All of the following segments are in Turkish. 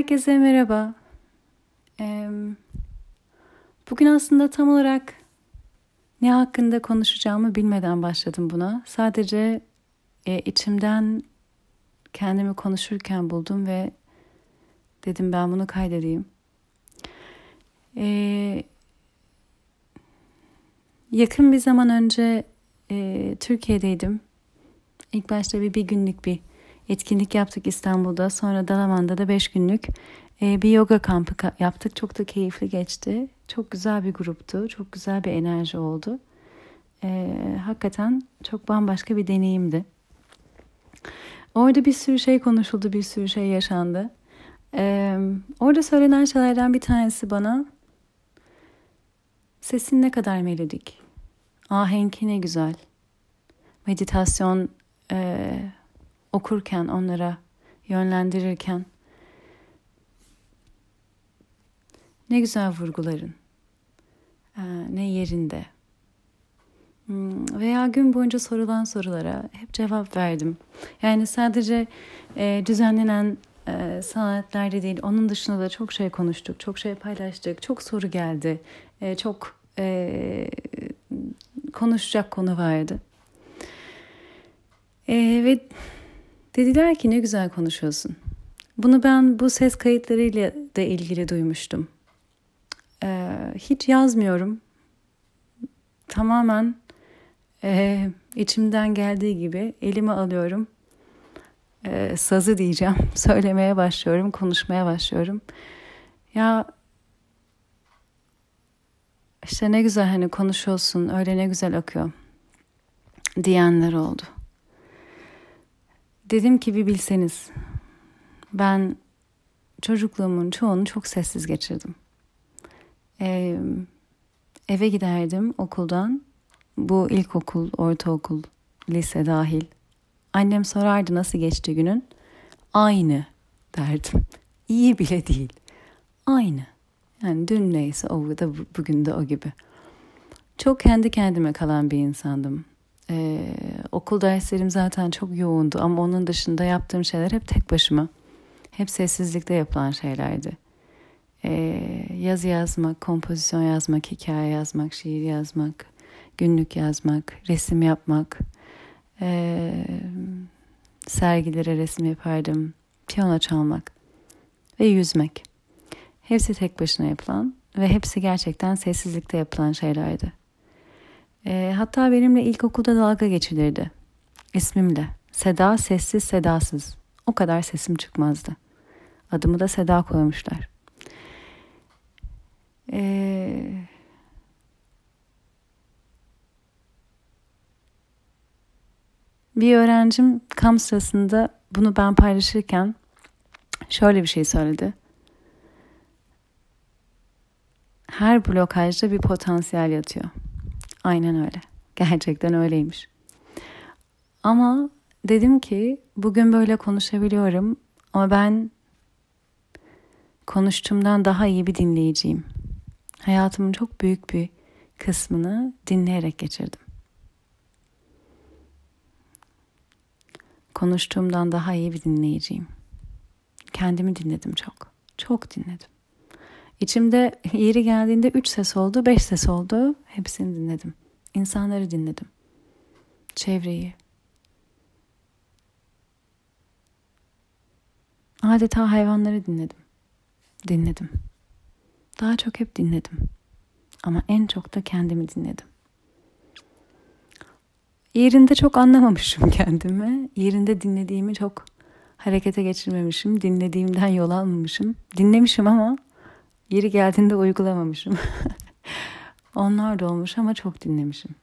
Herkese merhaba. Bugün aslında tam olarak ne hakkında konuşacağımı bilmeden başladım buna. Sadece e, içimden kendimi konuşurken buldum ve dedim ben bunu kaydedeyim. E, yakın bir zaman önce e, Türkiye'deydim. İlk başta bir, bir günlük bir etkinlik yaptık İstanbul'da. Sonra Dalaman'da da beş günlük e, bir yoga kampı yaptık. Çok da keyifli geçti. Çok güzel bir gruptu. Çok güzel bir enerji oldu. E, hakikaten çok bambaşka bir deneyimdi. Orada bir sürü şey konuşuldu, bir sürü şey yaşandı. E, orada söylenen şeylerden bir tanesi bana sesin ne kadar melodik, ahenki ne güzel, meditasyon okurken onlara yönlendirirken ne güzel vurguların ne yerinde hmm, veya gün boyunca sorulan sorulara hep cevap verdim. Yani sadece düzenlenen e, sanatlerde değil onun dışında da çok şey konuştuk, çok şey paylaştık, çok soru geldi, çok konuşacak konu vardı. E, ve dediler ki ne güzel konuşuyorsun. Bunu ben bu ses kayıtlarıyla da ilgili duymuştum. E, hiç yazmıyorum. Tamamen e, içimden geldiği gibi elime alıyorum. E, sazı diyeceğim. Söylemeye başlıyorum, konuşmaya başlıyorum. Ya işte ne güzel hani konuşuyorsun, öyle ne güzel akıyor diyenler oldu. Dedim ki bir bilseniz ben çocukluğumun çoğunu çok sessiz geçirdim. Ee, eve giderdim okuldan. Bu ilkokul, ortaokul, lise dahil. Annem sorardı nasıl geçti günün. Aynı derdim. İyi bile değil. Aynı. Yani dün neyse o da bugün de o gibi. Çok kendi kendime kalan bir insandım. Ee, okul derslerim zaten çok yoğundu ama onun dışında yaptığım şeyler hep tek başıma. Hep sessizlikte yapılan şeylerdi. Ee, yazı yazmak, kompozisyon yazmak, hikaye yazmak, şiir yazmak, günlük yazmak, resim yapmak, ee, sergilere resim yapardım, piyano çalmak ve yüzmek. Hepsi tek başına yapılan ve hepsi gerçekten sessizlikte yapılan şeylerdi. E, hatta benimle ilkokulda dalga geçilirdi. İsmimle. Seda sessiz sedasız. O kadar sesim çıkmazdı. Adımı da Seda koymuşlar. Ee, bir öğrencim kam sırasında bunu ben paylaşırken şöyle bir şey söyledi. Her blokajda bir potansiyel yatıyor. Aynen öyle. Gerçekten öyleymiş. Ama dedim ki bugün böyle konuşabiliyorum ama ben konuştuğumdan daha iyi bir dinleyiciyim. Hayatımın çok büyük bir kısmını dinleyerek geçirdim. Konuştuğumdan daha iyi bir dinleyiciyim. Kendimi dinledim çok. Çok dinledim. İçimde yeri geldiğinde üç ses oldu, beş ses oldu. Hepsini dinledim. İnsanları dinledim. Çevreyi. Adeta hayvanları dinledim. Dinledim. Daha çok hep dinledim. Ama en çok da kendimi dinledim. Yerinde çok anlamamışım kendimi. Yerinde dinlediğimi çok harekete geçirmemişim. Dinlediğimden yol almamışım. Dinlemişim ama Yeri geldiğinde uygulamamışım. Onlar da olmuş ama çok dinlemişim.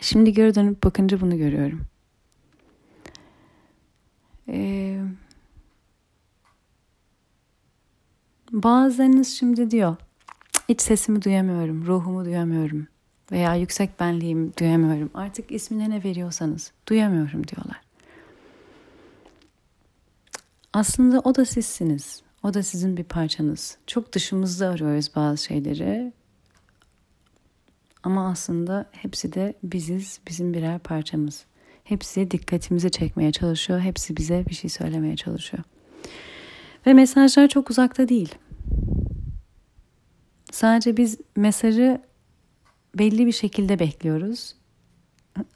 Şimdi geri dönüp bakınca bunu görüyorum. Ee, bazılarınız şimdi diyor, iç sesimi duyamıyorum, ruhumu duyamıyorum veya yüksek benliğimi duyamıyorum. Artık ismine ne veriyorsanız duyamıyorum diyorlar. Aslında o da sizsiniz. O da sizin bir parçanız. Çok dışımızda arıyoruz bazı şeyleri. Ama aslında hepsi de biziz, bizim birer parçamız. Hepsi dikkatimizi çekmeye çalışıyor. Hepsi bize bir şey söylemeye çalışıyor. Ve mesajlar çok uzakta değil. Sadece biz mesajı belli bir şekilde bekliyoruz.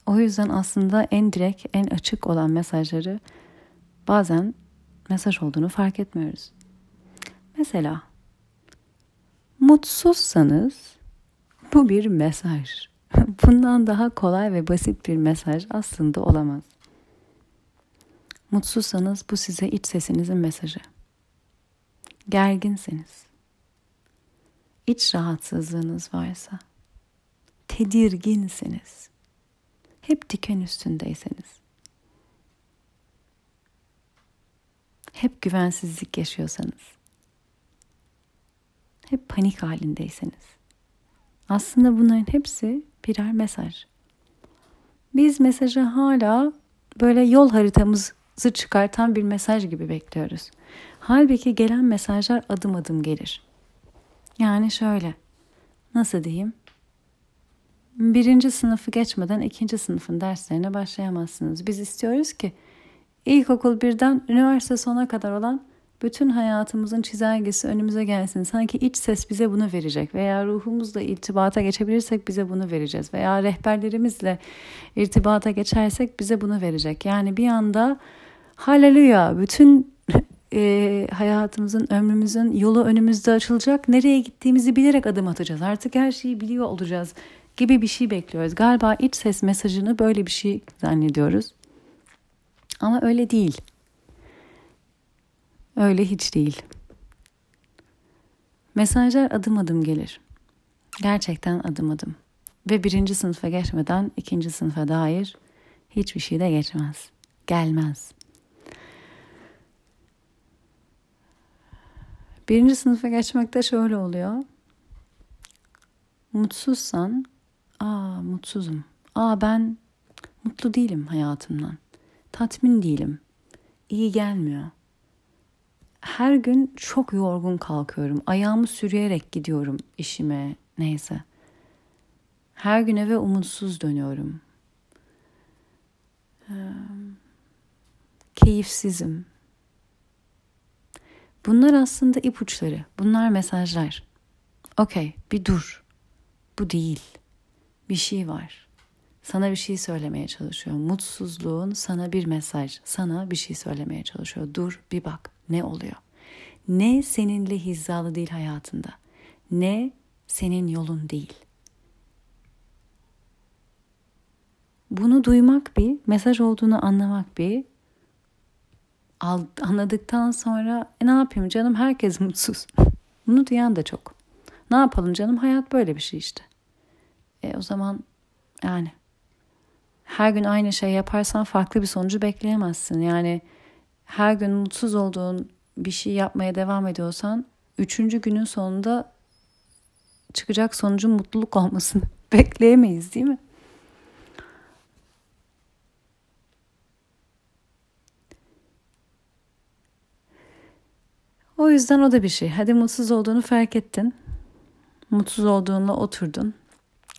O yüzden aslında en direkt, en açık olan mesajları bazen mesaj olduğunu fark etmiyoruz. Mesela mutsuzsanız bu bir mesaj. Bundan daha kolay ve basit bir mesaj aslında olamaz. Mutsuzsanız bu size iç sesinizin mesajı. Gerginseniz, iç rahatsızlığınız varsa, tedirginseniz, hep diken üstündeyseniz, hep güvensizlik yaşıyorsanız, hep panik halindeyseniz, aslında bunların hepsi birer mesaj. Biz mesajı hala böyle yol haritamızı çıkartan bir mesaj gibi bekliyoruz. Halbuki gelen mesajlar adım adım gelir. Yani şöyle, nasıl diyeyim? Birinci sınıfı geçmeden ikinci sınıfın derslerine başlayamazsınız. Biz istiyoruz ki ilkokul birden üniversite sona kadar olan bütün hayatımızın çizelgesi önümüze gelsin. Sanki iç ses bize bunu verecek veya ruhumuzla irtibata geçebilirsek bize bunu vereceğiz veya rehberlerimizle irtibata geçersek bize bunu verecek. Yani bir anda haleluya bütün e, hayatımızın, ömrümüzün yolu önümüzde açılacak. Nereye gittiğimizi bilerek adım atacağız. Artık her şeyi biliyor olacağız gibi bir şey bekliyoruz. Galiba iç ses mesajını böyle bir şey zannediyoruz. Ama öyle değil. Öyle hiç değil. Mesajlar adım adım gelir. Gerçekten adım adım. Ve birinci sınıfa geçmeden ikinci sınıfa dair hiçbir şey de geçmez. Gelmez. Birinci sınıfa geçmekte şöyle oluyor. Mutsuzsan, aa mutsuzum. Aa ben mutlu değilim hayatımdan. Tatmin değilim. İyi gelmiyor her gün çok yorgun kalkıyorum. Ayağımı sürüyerek gidiyorum işime neyse. Her gün eve umutsuz dönüyorum. Ee, keyifsizim. Bunlar aslında ipuçları. Bunlar mesajlar. Okey, bir dur. Bu değil. Bir şey var. Sana bir şey söylemeye çalışıyor. Mutsuzluğun sana bir mesaj, sana bir şey söylemeye çalışıyor. Dur, bir bak ne oluyor? Ne seninle hizalı değil hayatında, ne senin yolun değil. Bunu duymak bir, mesaj olduğunu anlamak bir, anladıktan sonra e, ne yapayım canım herkes mutsuz. Bunu duyan da çok. Ne yapalım canım hayat böyle bir şey işte. E o zaman yani her gün aynı şey yaparsan farklı bir sonucu bekleyemezsin. Yani her gün mutsuz olduğun bir şey yapmaya devam ediyorsan üçüncü günün sonunda çıkacak sonucun mutluluk olmasını bekleyemeyiz değil mi? O yüzden o da bir şey. Hadi mutsuz olduğunu fark ettin. Mutsuz olduğunla oturdun.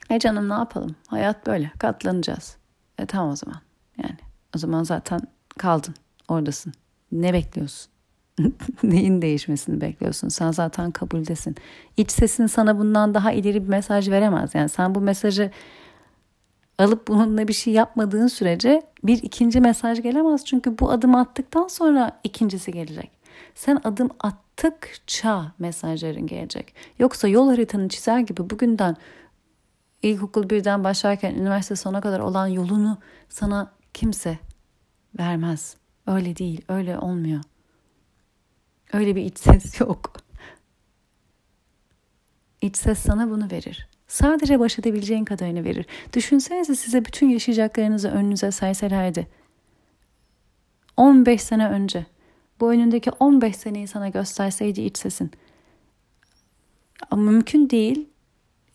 E canım ne yapalım? Hayat böyle. Katlanacağız. E tamam o zaman. Yani o zaman zaten kaldın. Oradasın. Ne bekliyorsun? Neyin değişmesini bekliyorsun? Sen zaten kabuldesin. İç sesin sana bundan daha ileri bir mesaj veremez. Yani sen bu mesajı alıp bununla bir şey yapmadığın sürece bir ikinci mesaj gelemez. Çünkü bu adım attıktan sonra ikincisi gelecek. Sen adım attıkça mesajların gelecek. Yoksa yol haritanı çizer gibi bugünden ilkokul birden başlarken üniversite sona kadar olan yolunu sana kimse vermez. Öyle değil, öyle olmuyor. Öyle bir iç ses yok. İç ses sana bunu verir. Sadece baş edebileceğin kadarını verir. Düşünsenize size bütün yaşayacaklarınızı önünüze serselerdi. 15 sene önce bu önündeki 15 seneyi sana gösterseydi iç sesin. Ama mümkün değil.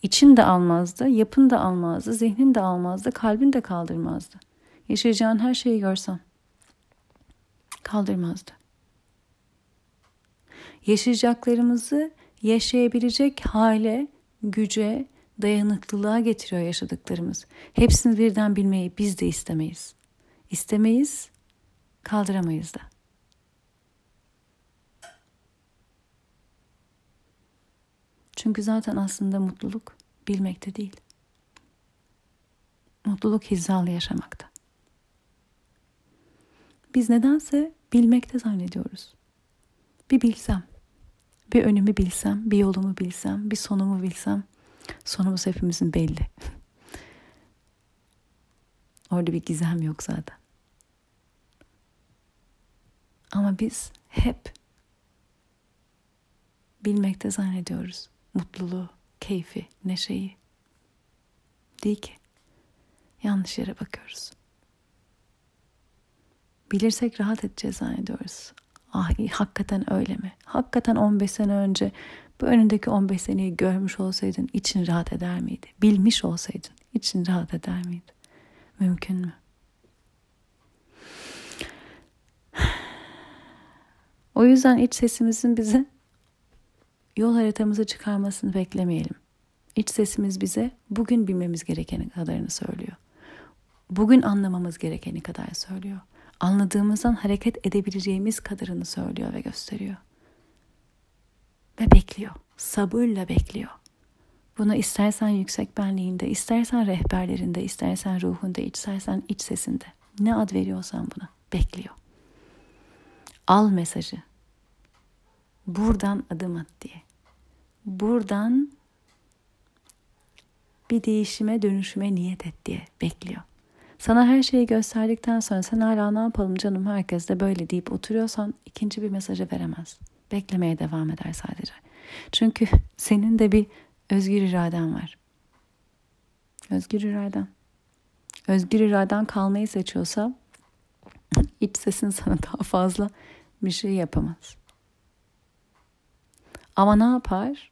İçin de almazdı, yapın da almazdı, zihnin de almazdı, kalbin de kaldırmazdı. Yaşayacağın her şeyi görsen kaldırmazdı. Yaşayacaklarımızı yaşayabilecek hale, güce, dayanıklılığa getiriyor yaşadıklarımız. Hepsini birden bilmeyi biz de istemeyiz. İstemeyiz, kaldıramayız da. Çünkü zaten aslında mutluluk bilmekte değil. Mutluluk hizalı yaşamakta. Biz nedense bilmekte zannediyoruz. Bir bilsem, bir önümü bilsem, bir yolumu bilsem, bir sonumu bilsem, sonumuz hepimizin belli. Orada bir gizem yok zaten. Ama biz hep bilmekte zannediyoruz mutluluğu, keyfi, neşeyi. Değil ki. Yanlış yere bakıyoruz. Bilirsek rahat edeceğiz zannediyoruz. Ah hakikaten öyle mi? Hakikaten 15 sene önce bu önündeki 15 seneyi görmüş olsaydın için rahat eder miydi? Bilmiş olsaydın için rahat eder miydi? Mümkün mü? O yüzden iç sesimizin bize yol haritamızı çıkarmasını beklemeyelim. İç sesimiz bize bugün bilmemiz gerekeni kadarını söylüyor. Bugün anlamamız gerekeni kadar söylüyor. Anladığımızdan hareket edebileceğimiz kadarını söylüyor ve gösteriyor. Ve bekliyor. Sabırla bekliyor. Bunu istersen yüksek benliğinde, istersen rehberlerinde, istersen ruhunda, istersen iç sesinde. Ne ad veriyorsan buna bekliyor. Al mesajı. Buradan adım at diye. Buradan bir değişime, dönüşüme niyet et diye bekliyor. Sana her şeyi gösterdikten sonra sen hala ne yapalım canım herkes de böyle deyip oturuyorsan ikinci bir mesajı veremez. Beklemeye devam eder sadece. Çünkü senin de bir özgür iraden var. Özgür iraden. Özgür iraden kalmayı seçiyorsa iç sesin sana daha fazla bir şey yapamaz. Ama ne yapar?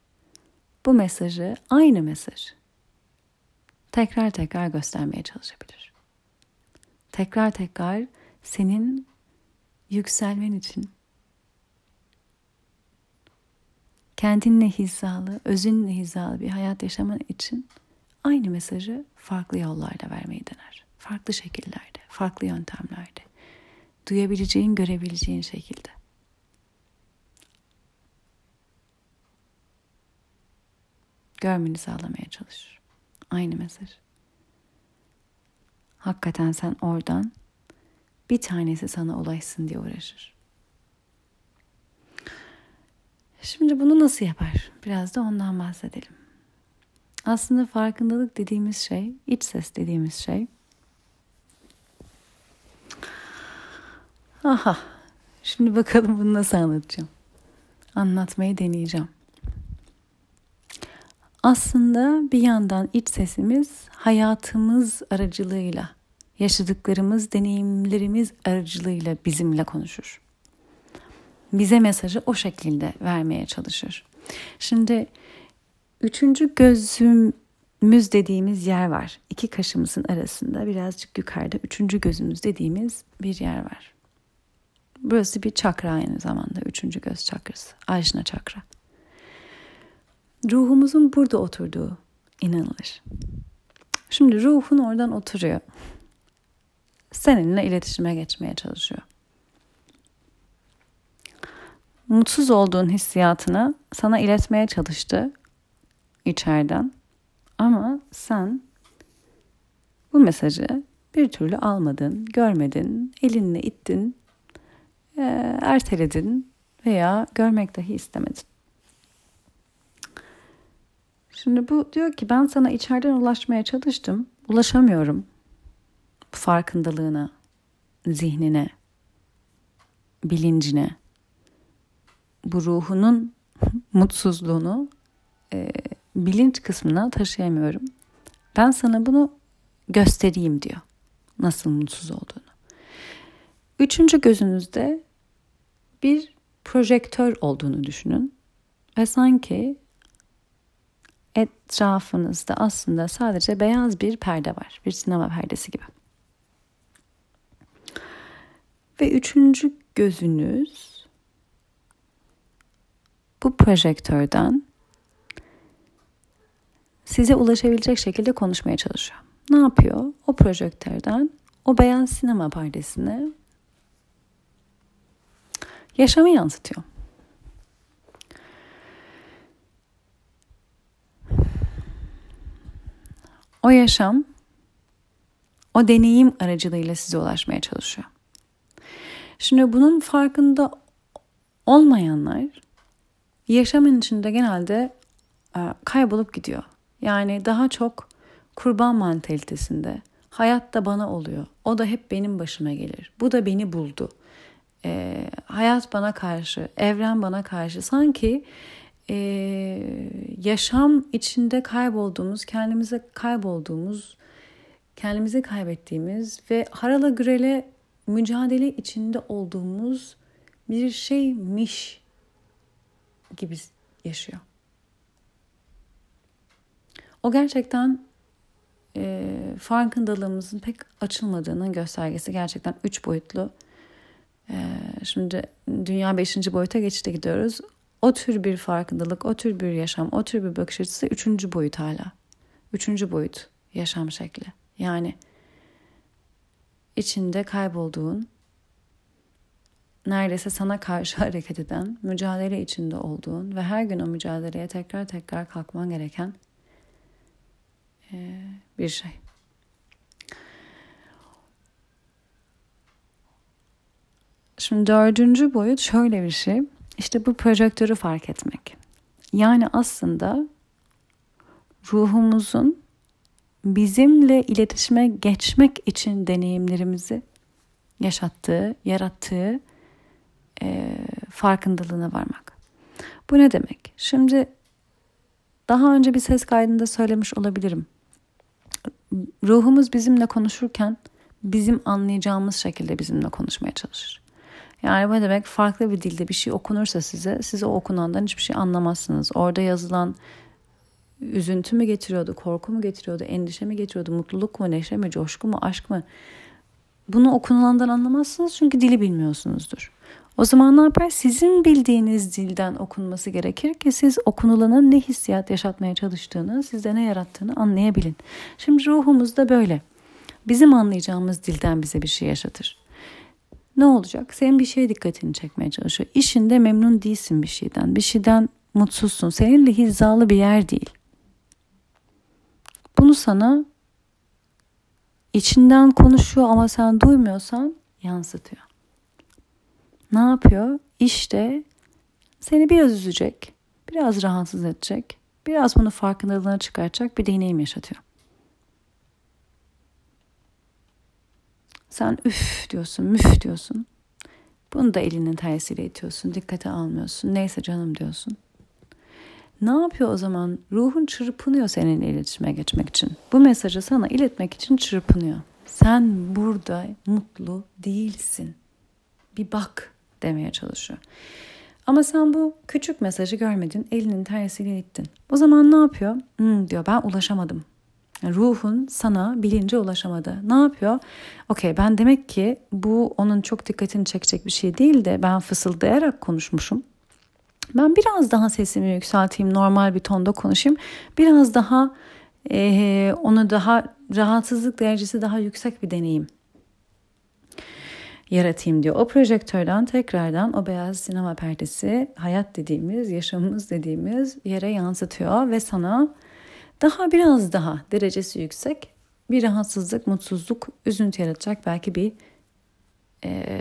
Bu mesajı, aynı mesaj tekrar tekrar göstermeye çalışabilir. Tekrar tekrar senin yükselmen için kendinle hizalı, özünle hizalı bir hayat yaşaman için aynı mesajı farklı yollarla vermeyi dener. Farklı şekillerde, farklı yöntemlerde. Duyabileceğin, görebileceğin şekilde. Görmeni sağlamaya çalışır. Aynı mesaj. Hakikaten sen oradan bir tanesi sana ulaşsın diye uğraşır. Şimdi bunu nasıl yapar? Biraz da ondan bahsedelim. Aslında farkındalık dediğimiz şey, iç ses dediğimiz şey. Aha, şimdi bakalım bunu nasıl anlatacağım. Anlatmayı deneyeceğim. Aslında bir yandan iç sesimiz hayatımız aracılığıyla, yaşadıklarımız, deneyimlerimiz aracılığıyla bizimle konuşur bize mesajı o şekilde vermeye çalışır. Şimdi üçüncü gözümüz dediğimiz yer var. İki kaşımızın arasında birazcık yukarıda üçüncü gözümüz dediğimiz bir yer var. Burası bir çakra aynı zamanda üçüncü göz çakrası. Ajna çakra. Ruhumuzun burada oturduğu inanılır. Şimdi ruhun oradan oturuyor. Seninle iletişime geçmeye çalışıyor mutsuz olduğun hissiyatını sana iletmeye çalıştı içeriden. Ama sen bu mesajı bir türlü almadın, görmedin, elinle ittin, erteledin veya görmek dahi istemedin. Şimdi bu diyor ki ben sana içeriden ulaşmaya çalıştım, ulaşamıyorum. Farkındalığına, zihnine, bilincine bu ruhunun mutsuzluğunu e, bilinç kısmına taşıyamıyorum. Ben sana bunu göstereyim diyor. Nasıl mutsuz olduğunu. Üçüncü gözünüzde bir projektör olduğunu düşünün. Ve sanki etrafınızda aslında sadece beyaz bir perde var. Bir sinema perdesi gibi. Ve üçüncü gözünüz bu projektörden size ulaşabilecek şekilde konuşmaya çalışıyor. Ne yapıyor? O projektörden o beyaz sinema perdesine yaşamı yansıtıyor. O yaşam o deneyim aracılığıyla size ulaşmaya çalışıyor. Şimdi bunun farkında olmayanlar yaşamın içinde genelde e, kaybolup gidiyor. Yani daha çok kurban mantalitesinde hayat da bana oluyor. O da hep benim başıma gelir. Bu da beni buldu. E, hayat bana karşı, evren bana karşı. Sanki e, yaşam içinde kaybolduğumuz, kendimize kaybolduğumuz, kendimizi kaybettiğimiz ve harala gürele mücadele içinde olduğumuz bir şeymiş gibi yaşıyor. O gerçekten e, farkındalığımızın pek açılmadığının göstergesi gerçekten üç boyutlu. E, şimdi dünya beşinci boyuta geçti gidiyoruz. O tür bir farkındalık, o tür bir yaşam, o tür bir bakış açısı üçüncü boyut hala. Üçüncü boyut yaşam şekli. Yani içinde kaybolduğun, neredeyse sana karşı hareket eden, mücadele içinde olduğun ve her gün o mücadeleye tekrar tekrar kalkman gereken e, bir şey. Şimdi dördüncü boyut şöyle bir şey. İşte bu projektörü fark etmek. Yani aslında ruhumuzun bizimle iletişime geçmek için deneyimlerimizi yaşattığı, yarattığı e, farkındalığına varmak. Bu ne demek? Şimdi daha önce bir ses kaydında söylemiş olabilirim. Ruhumuz bizimle konuşurken bizim anlayacağımız şekilde bizimle konuşmaya çalışır. Yani bu demek farklı bir dilde bir şey okunursa size, size o okunandan hiçbir şey anlamazsınız. Orada yazılan üzüntü mü getiriyordu, korku mu getiriyordu, endişe mi getiriyordu, mutluluk mu, neşe mi, coşku mu, aşk mı? Bunu okunulandan anlamazsınız çünkü dili bilmiyorsunuzdur. O zaman ne yapar? Sizin bildiğiniz dilden okunması gerekir ki siz okunulanın ne hissiyat yaşatmaya çalıştığını, sizde ne yarattığını anlayabilin. Şimdi ruhumuz da böyle. Bizim anlayacağımız dilden bize bir şey yaşatır. Ne olacak? Senin bir şeye dikkatini çekmeye çalışıyor. İşinde memnun değilsin bir şeyden. Bir şeyden mutsuzsun. Seninle hizalı bir yer değil. Bunu sana içinden konuşuyor ama sen duymuyorsan yansıtıyor. Ne yapıyor? İşte seni biraz üzecek, biraz rahatsız edecek, biraz bunu farkındalığına çıkartacak bir deneyim yaşatıyor. Sen üf diyorsun, müf diyorsun. Bunu da elinin tersiyle itiyorsun, dikkate almıyorsun. Neyse canım diyorsun. Ne yapıyor o zaman? Ruhun çırpınıyor seninle iletişime geçmek için. Bu mesajı sana iletmek için çırpınıyor. Sen burada mutlu değilsin. Bir bak demeye çalışıyor. Ama sen bu küçük mesajı görmedin, elinin tersiyle ittin. O zaman ne yapıyor? Hmm, diyor ben ulaşamadım. Ruhun sana bilince ulaşamadı. Ne yapıyor? Okey ben demek ki bu onun çok dikkatini çekecek bir şey değil de ben fısıldayarak konuşmuşum. Ben biraz daha sesimi yükselteyim, normal bir tonda konuşayım. Biraz daha e, onu daha rahatsızlık derecesi daha yüksek bir deneyim yaratayım diyor. O projektörden tekrardan o beyaz sinema perdesi hayat dediğimiz, yaşamımız dediğimiz yere yansıtıyor ve sana daha biraz daha derecesi yüksek bir rahatsızlık, mutsuzluk, üzüntü yaratacak belki bir e,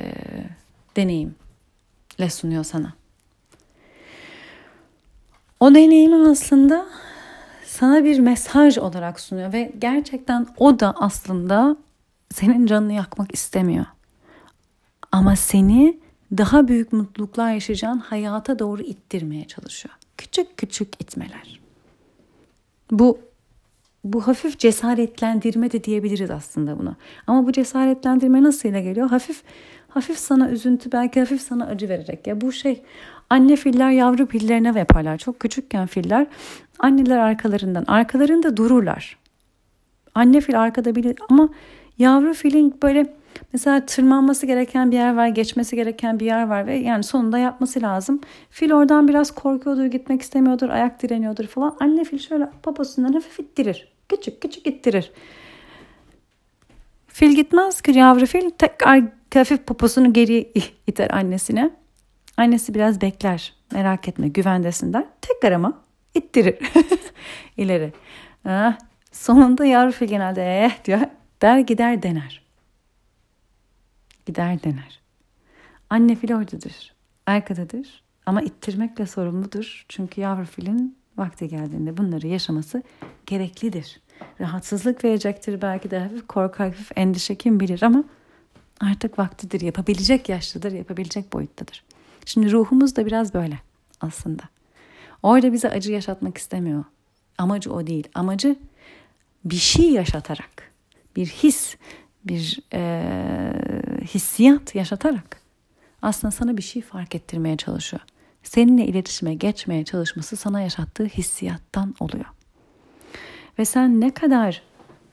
deneyimle sunuyor sana. O deneyimi aslında sana bir mesaj olarak sunuyor ve gerçekten o da aslında senin canını yakmak istemiyor. Ama seni daha büyük mutluluklar yaşayacağın hayata doğru ittirmeye çalışıyor. Küçük küçük itmeler. Bu bu hafif cesaretlendirme de diyebiliriz aslında buna. Ama bu cesaretlendirme nasıl ile geliyor? Hafif hafif sana üzüntü, belki hafif sana acı vererek. Ya bu şey anne filler yavru fillerine yaparlar. Çok küçükken filler anneler arkalarından, arkalarında dururlar. Anne fil arkada bilir ama yavru filin böyle Mesela tırmanması gereken bir yer var, geçmesi gereken bir yer var ve yani sonunda yapması lazım. Fil oradan biraz korkuyordur, gitmek istemiyordur, ayak direniyordur falan. Anne fil şöyle poposundan hafif ittirir. Küçük küçük ittirir. Fil gitmez ki yavru fil tekrar hafif poposunu geri iter annesine. Annesi biraz bekler. Merak etme güvendesin der. Tekrar ama ittirir ileri. Ah, Sonunda yavru fil genelde eh diyor. Der gider dener. Gider dener. Anne fil oradadır. Arkadadır. Ama ittirmekle sorumludur. Çünkü yavru filin vakti geldiğinde bunları yaşaması gereklidir. Rahatsızlık verecektir belki de hafif korku hafif endişe kim bilir ama artık vaktidir. Yapabilecek yaşlıdır, yapabilecek boyuttadır. Şimdi ruhumuz da biraz böyle aslında. Orada bize acı yaşatmak istemiyor. Amacı o değil. Amacı bir şey yaşatarak, bir his, bir e, hissiyat yaşatarak aslında sana bir şey fark ettirmeye çalışıyor. Seninle iletişime geçmeye çalışması sana yaşattığı hissiyattan oluyor. Ve sen ne kadar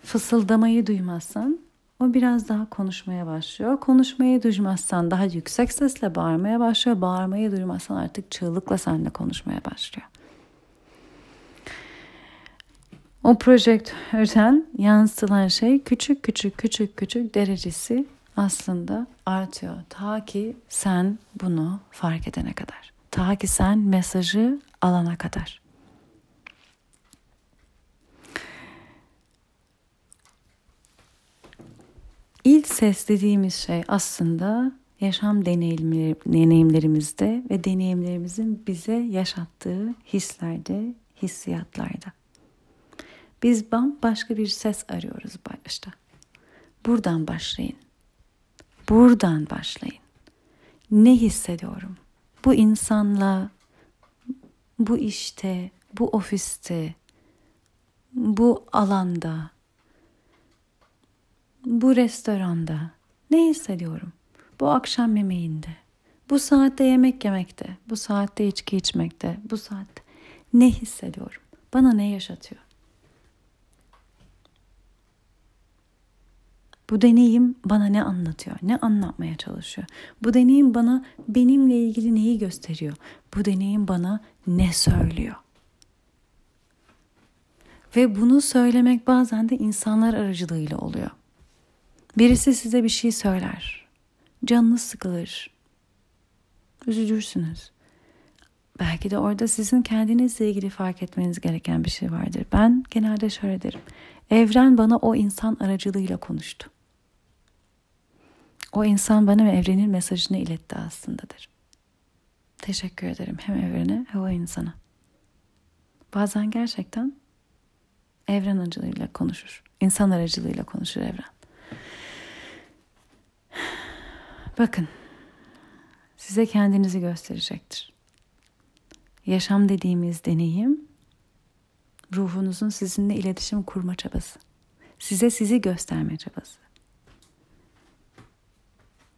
fısıldamayı duymazsan o biraz daha konuşmaya başlıyor. Konuşmayı duymazsan daha yüksek sesle bağırmaya başlıyor. Bağırmayı duymazsan artık çığlıkla seninle konuşmaya başlıyor. O projektörden yansıtılan şey küçük küçük küçük küçük derecesi aslında artıyor. Ta ki sen bunu fark edene kadar. Ta ki sen mesajı alana kadar. İlk ses dediğimiz şey aslında yaşam deneyimlerimizde ve deneyimlerimizin bize yaşattığı hislerde, hissiyatlarda. Biz bambaşka bir ses arıyoruz başta. Buradan başlayın. Buradan başlayın. Ne hissediyorum? Bu insanla, bu işte, bu ofiste, bu alanda, bu restoranda ne hissediyorum? Bu akşam yemeğinde, bu saatte yemek yemekte, bu saatte içki içmekte, bu saatte ne hissediyorum? Bana ne yaşatıyor? Bu deneyim bana ne anlatıyor? Ne anlatmaya çalışıyor? Bu deneyim bana benimle ilgili neyi gösteriyor? Bu deneyim bana ne söylüyor? Ve bunu söylemek bazen de insanlar aracılığıyla oluyor. Birisi size bir şey söyler. Canınız sıkılır. Üzülürsünüz. Belki de orada sizin kendinizle ilgili fark etmeniz gereken bir şey vardır. Ben genelde şöyle derim. Evren bana o insan aracılığıyla konuştu. O insan bana evrenin mesajını iletti aslındadır. Teşekkür ederim hem evrene hem o insana. Bazen gerçekten evren aracılığıyla konuşur. İnsan aracılığıyla konuşur evren. Bakın, size kendinizi gösterecektir. Yaşam dediğimiz deneyim, ruhunuzun sizinle iletişim kurma çabası. Size sizi gösterme çabası.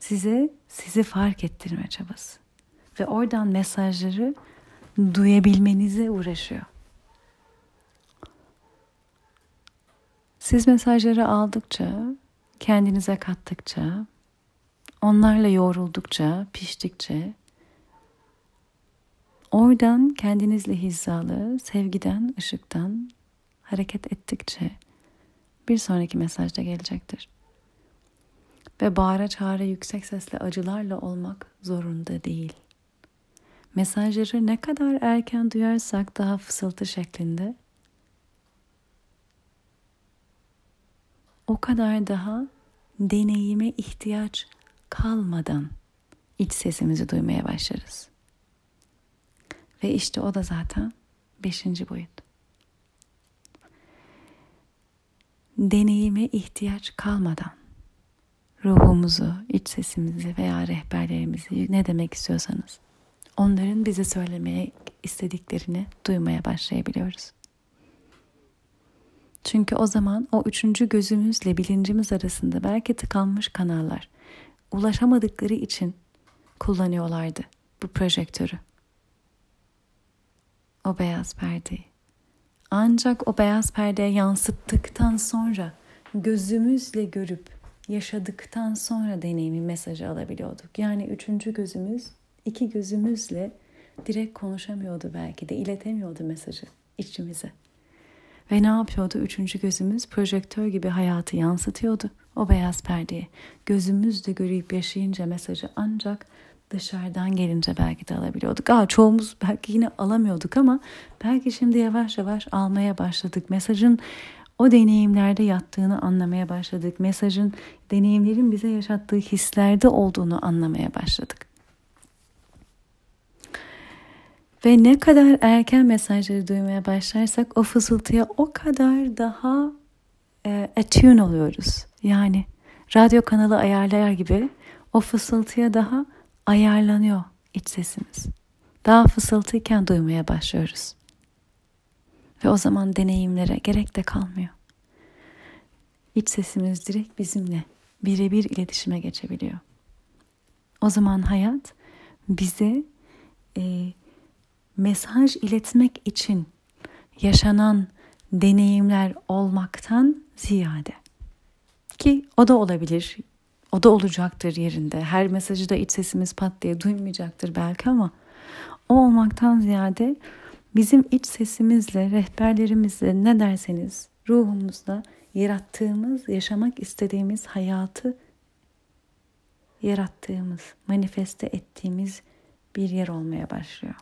Size sizi fark ettirme çabası. Ve oradan mesajları duyabilmenize uğraşıyor. Siz mesajları aldıkça, kendinize kattıkça, onlarla yoğruldukça, piştikçe oradan kendinizle hizalı, sevgiden, ışıktan hareket ettikçe bir sonraki mesaj da gelecektir. Ve bağıra çağıra yüksek sesle acılarla olmak zorunda değil. Mesajları ne kadar erken duyarsak daha fısıltı şeklinde o kadar daha deneyime ihtiyaç kalmadan iç sesimizi duymaya başlarız. Ve işte o da zaten beşinci boyut. Deneyime ihtiyaç kalmadan ruhumuzu, iç sesimizi veya rehberlerimizi ne demek istiyorsanız onların bize söylemeye istediklerini duymaya başlayabiliyoruz. Çünkü o zaman o üçüncü gözümüzle bilincimiz arasında belki tıkanmış kanallar, ulaşamadıkları için kullanıyorlardı bu projektörü. O beyaz perdeyi. Ancak o beyaz perdeye yansıttıktan sonra gözümüzle görüp yaşadıktan sonra deneyimi mesajı alabiliyorduk. Yani üçüncü gözümüz iki gözümüzle direkt konuşamıyordu belki de iletemiyordu mesajı içimize. Ve ne yapıyordu? Üçüncü gözümüz projektör gibi hayatı yansıtıyordu o beyaz perdeye. Gözümüzle görüp yaşayınca mesajı ancak dışarıdan gelince belki de alabiliyorduk. Aa, çoğumuz belki yine alamıyorduk ama belki şimdi yavaş yavaş almaya başladık. Mesajın o deneyimlerde yattığını anlamaya başladık. Mesajın deneyimlerin bize yaşattığı hislerde olduğunu anlamaya başladık. Ve ne kadar erken mesajları duymaya başlarsak o fısıltıya o kadar daha e, attune oluyoruz. Yani radyo kanalı ayarlar gibi o fısıltıya daha ayarlanıyor iç sesimiz. Daha fısıltıyken duymaya başlıyoruz. Ve o zaman deneyimlere gerek de kalmıyor. İç sesimiz direkt bizimle birebir iletişime geçebiliyor. O zaman hayat bize e, mesaj iletmek için yaşanan deneyimler olmaktan ziyade ki o da olabilir. O da olacaktır yerinde. Her mesajı da iç sesimiz pat diye duymayacaktır belki ama o olmaktan ziyade bizim iç sesimizle, rehberlerimizle ne derseniz ruhumuzla yarattığımız, yaşamak istediğimiz hayatı yarattığımız, manifeste ettiğimiz bir yer olmaya başlıyor.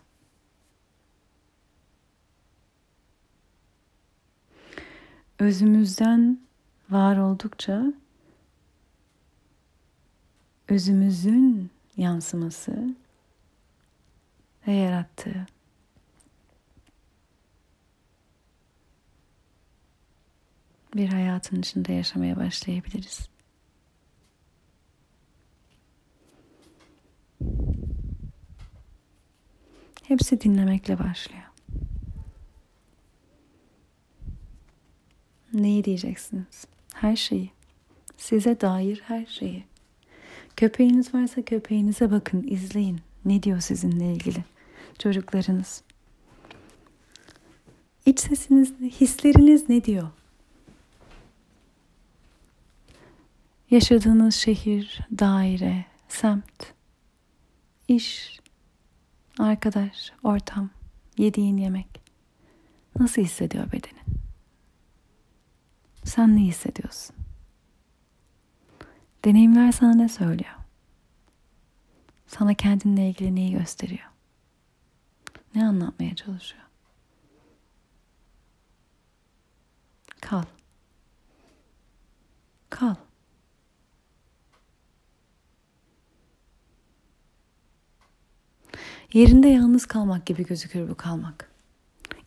Özümüzden var oldukça özümüzün yansıması ve yarattığı bir hayatın içinde yaşamaya başlayabiliriz. Hepsi dinlemekle başlıyor. Neyi diyeceksiniz? Her şeyi. Size dair her şeyi. Köpeğiniz varsa köpeğinize bakın, izleyin. Ne diyor sizinle ilgili? Çocuklarınız. İç sesiniz, hisleriniz ne diyor? Yaşadığınız şehir, daire, semt, iş, arkadaş, ortam, yediğin yemek. Nasıl hissediyor bedenin? Sen ne hissediyorsun? Deneyimler sana ne söylüyor? Sana kendinle ilgili neyi gösteriyor? Ne anlatmaya çalışıyor? Kal. Kal. Yerinde yalnız kalmak gibi gözükür bu kalmak.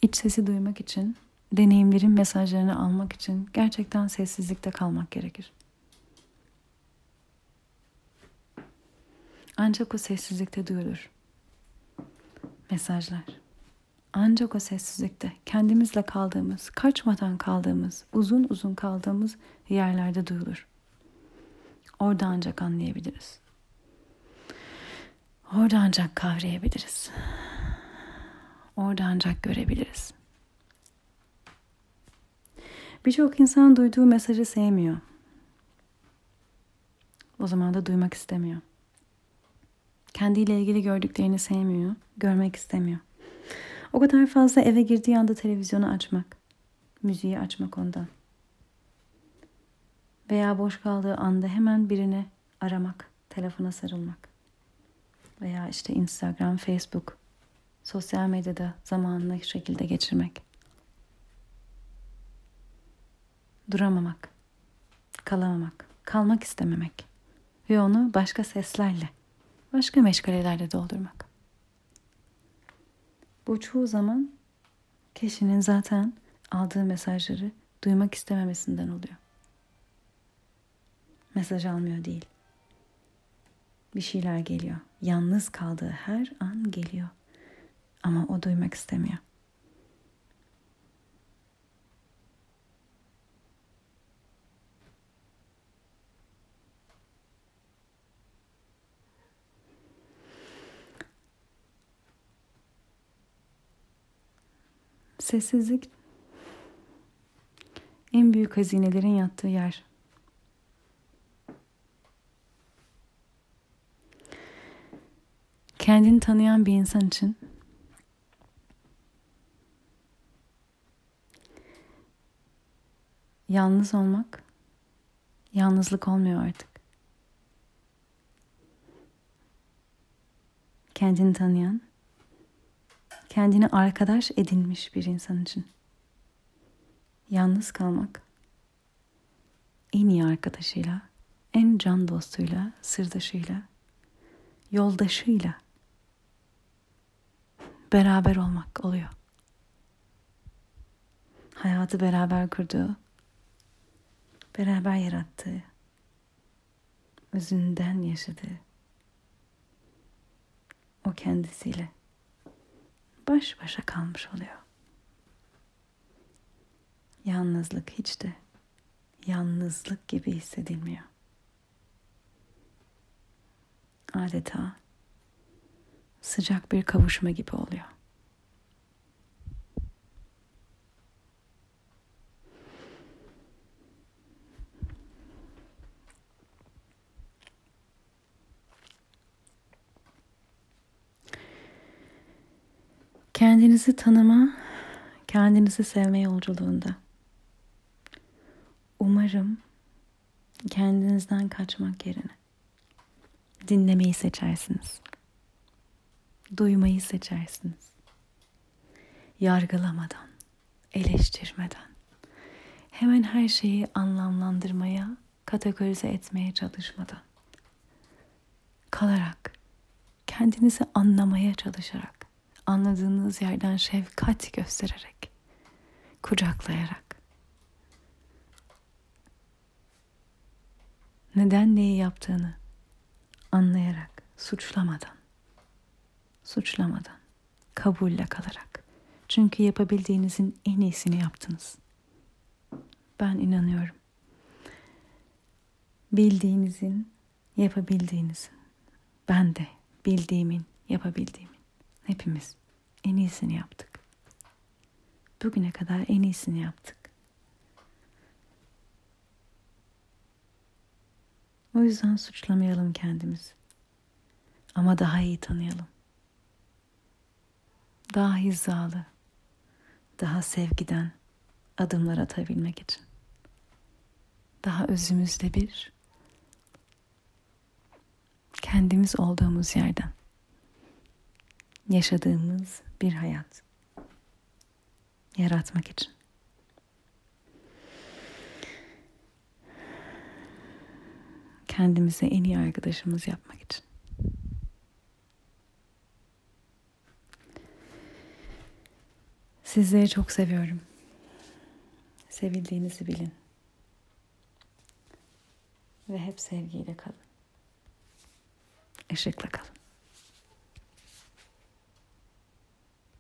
İç sesi duymak için, deneyimlerin mesajlarını almak için gerçekten sessizlikte kalmak gerekir. Ancak o sessizlikte duyulur. Mesajlar. Ancak o sessizlikte kendimizle kaldığımız, kaçmadan kaldığımız, uzun uzun kaldığımız yerlerde duyulur. Orada ancak anlayabiliriz. Orada ancak kavrayabiliriz. Orada ancak görebiliriz. Birçok insan duyduğu mesajı sevmiyor. O zaman da duymak istemiyor. Kendiyle ilgili gördüklerini sevmiyor, görmek istemiyor. O kadar fazla eve girdiği anda televizyonu açmak, müziği açmak ondan. Veya boş kaldığı anda hemen birini aramak, telefona sarılmak. Veya işte Instagram, Facebook, sosyal medyada zamanını şekilde geçirmek. Duramamak, kalamamak, kalmak istememek ve onu başka seslerle başka meşgalelerle doldurmak. Bu çoğu zaman kişinin zaten aldığı mesajları duymak istememesinden oluyor. Mesaj almıyor değil. Bir şeyler geliyor. Yalnız kaldığı her an geliyor. Ama o duymak istemiyor. Sessizlik en büyük hazinelerin yattığı yer. Kendini tanıyan bir insan için yalnız olmak yalnızlık olmuyor artık. Kendini tanıyan kendini arkadaş edinmiş bir insan için. Yalnız kalmak en iyi arkadaşıyla, en can dostuyla, sırdaşıyla, yoldaşıyla beraber olmak oluyor. Hayatı beraber kurduğu, beraber yarattığı, özünden yaşadığı o kendisiyle baş başa kalmış oluyor. Yalnızlık hiç de yalnızlık gibi hissedilmiyor. Adeta sıcak bir kavuşma gibi oluyor. Kendinizi tanıma, kendinizi sevme yolculuğunda. Umarım kendinizden kaçmak yerine dinlemeyi seçersiniz. Duymayı seçersiniz. Yargılamadan, eleştirmeden, hemen her şeyi anlamlandırmaya, kategorize etmeye çalışmadan, kalarak, kendinizi anlamaya çalışarak, anladığınız yerden şefkat göstererek, kucaklayarak, neden neyi yaptığını anlayarak, suçlamadan, suçlamadan, kabulle kalarak. Çünkü yapabildiğinizin en iyisini yaptınız. Ben inanıyorum. Bildiğinizin, yapabildiğinizin, ben de bildiğimin, yapabildiğimin, hepimiz en iyisini yaptık. Bugüne kadar en iyisini yaptık. O yüzden suçlamayalım kendimizi. Ama daha iyi tanıyalım. Daha hizalı, daha sevgiden adımlar atabilmek için. Daha özümüzde bir kendimiz olduğumuz yerden yaşadığımız bir hayat yaratmak için. kendimize en iyi arkadaşımız yapmak için. Sizleri çok seviyorum. Sevildiğinizi bilin. Ve hep sevgiyle kalın. Işıkla kalın.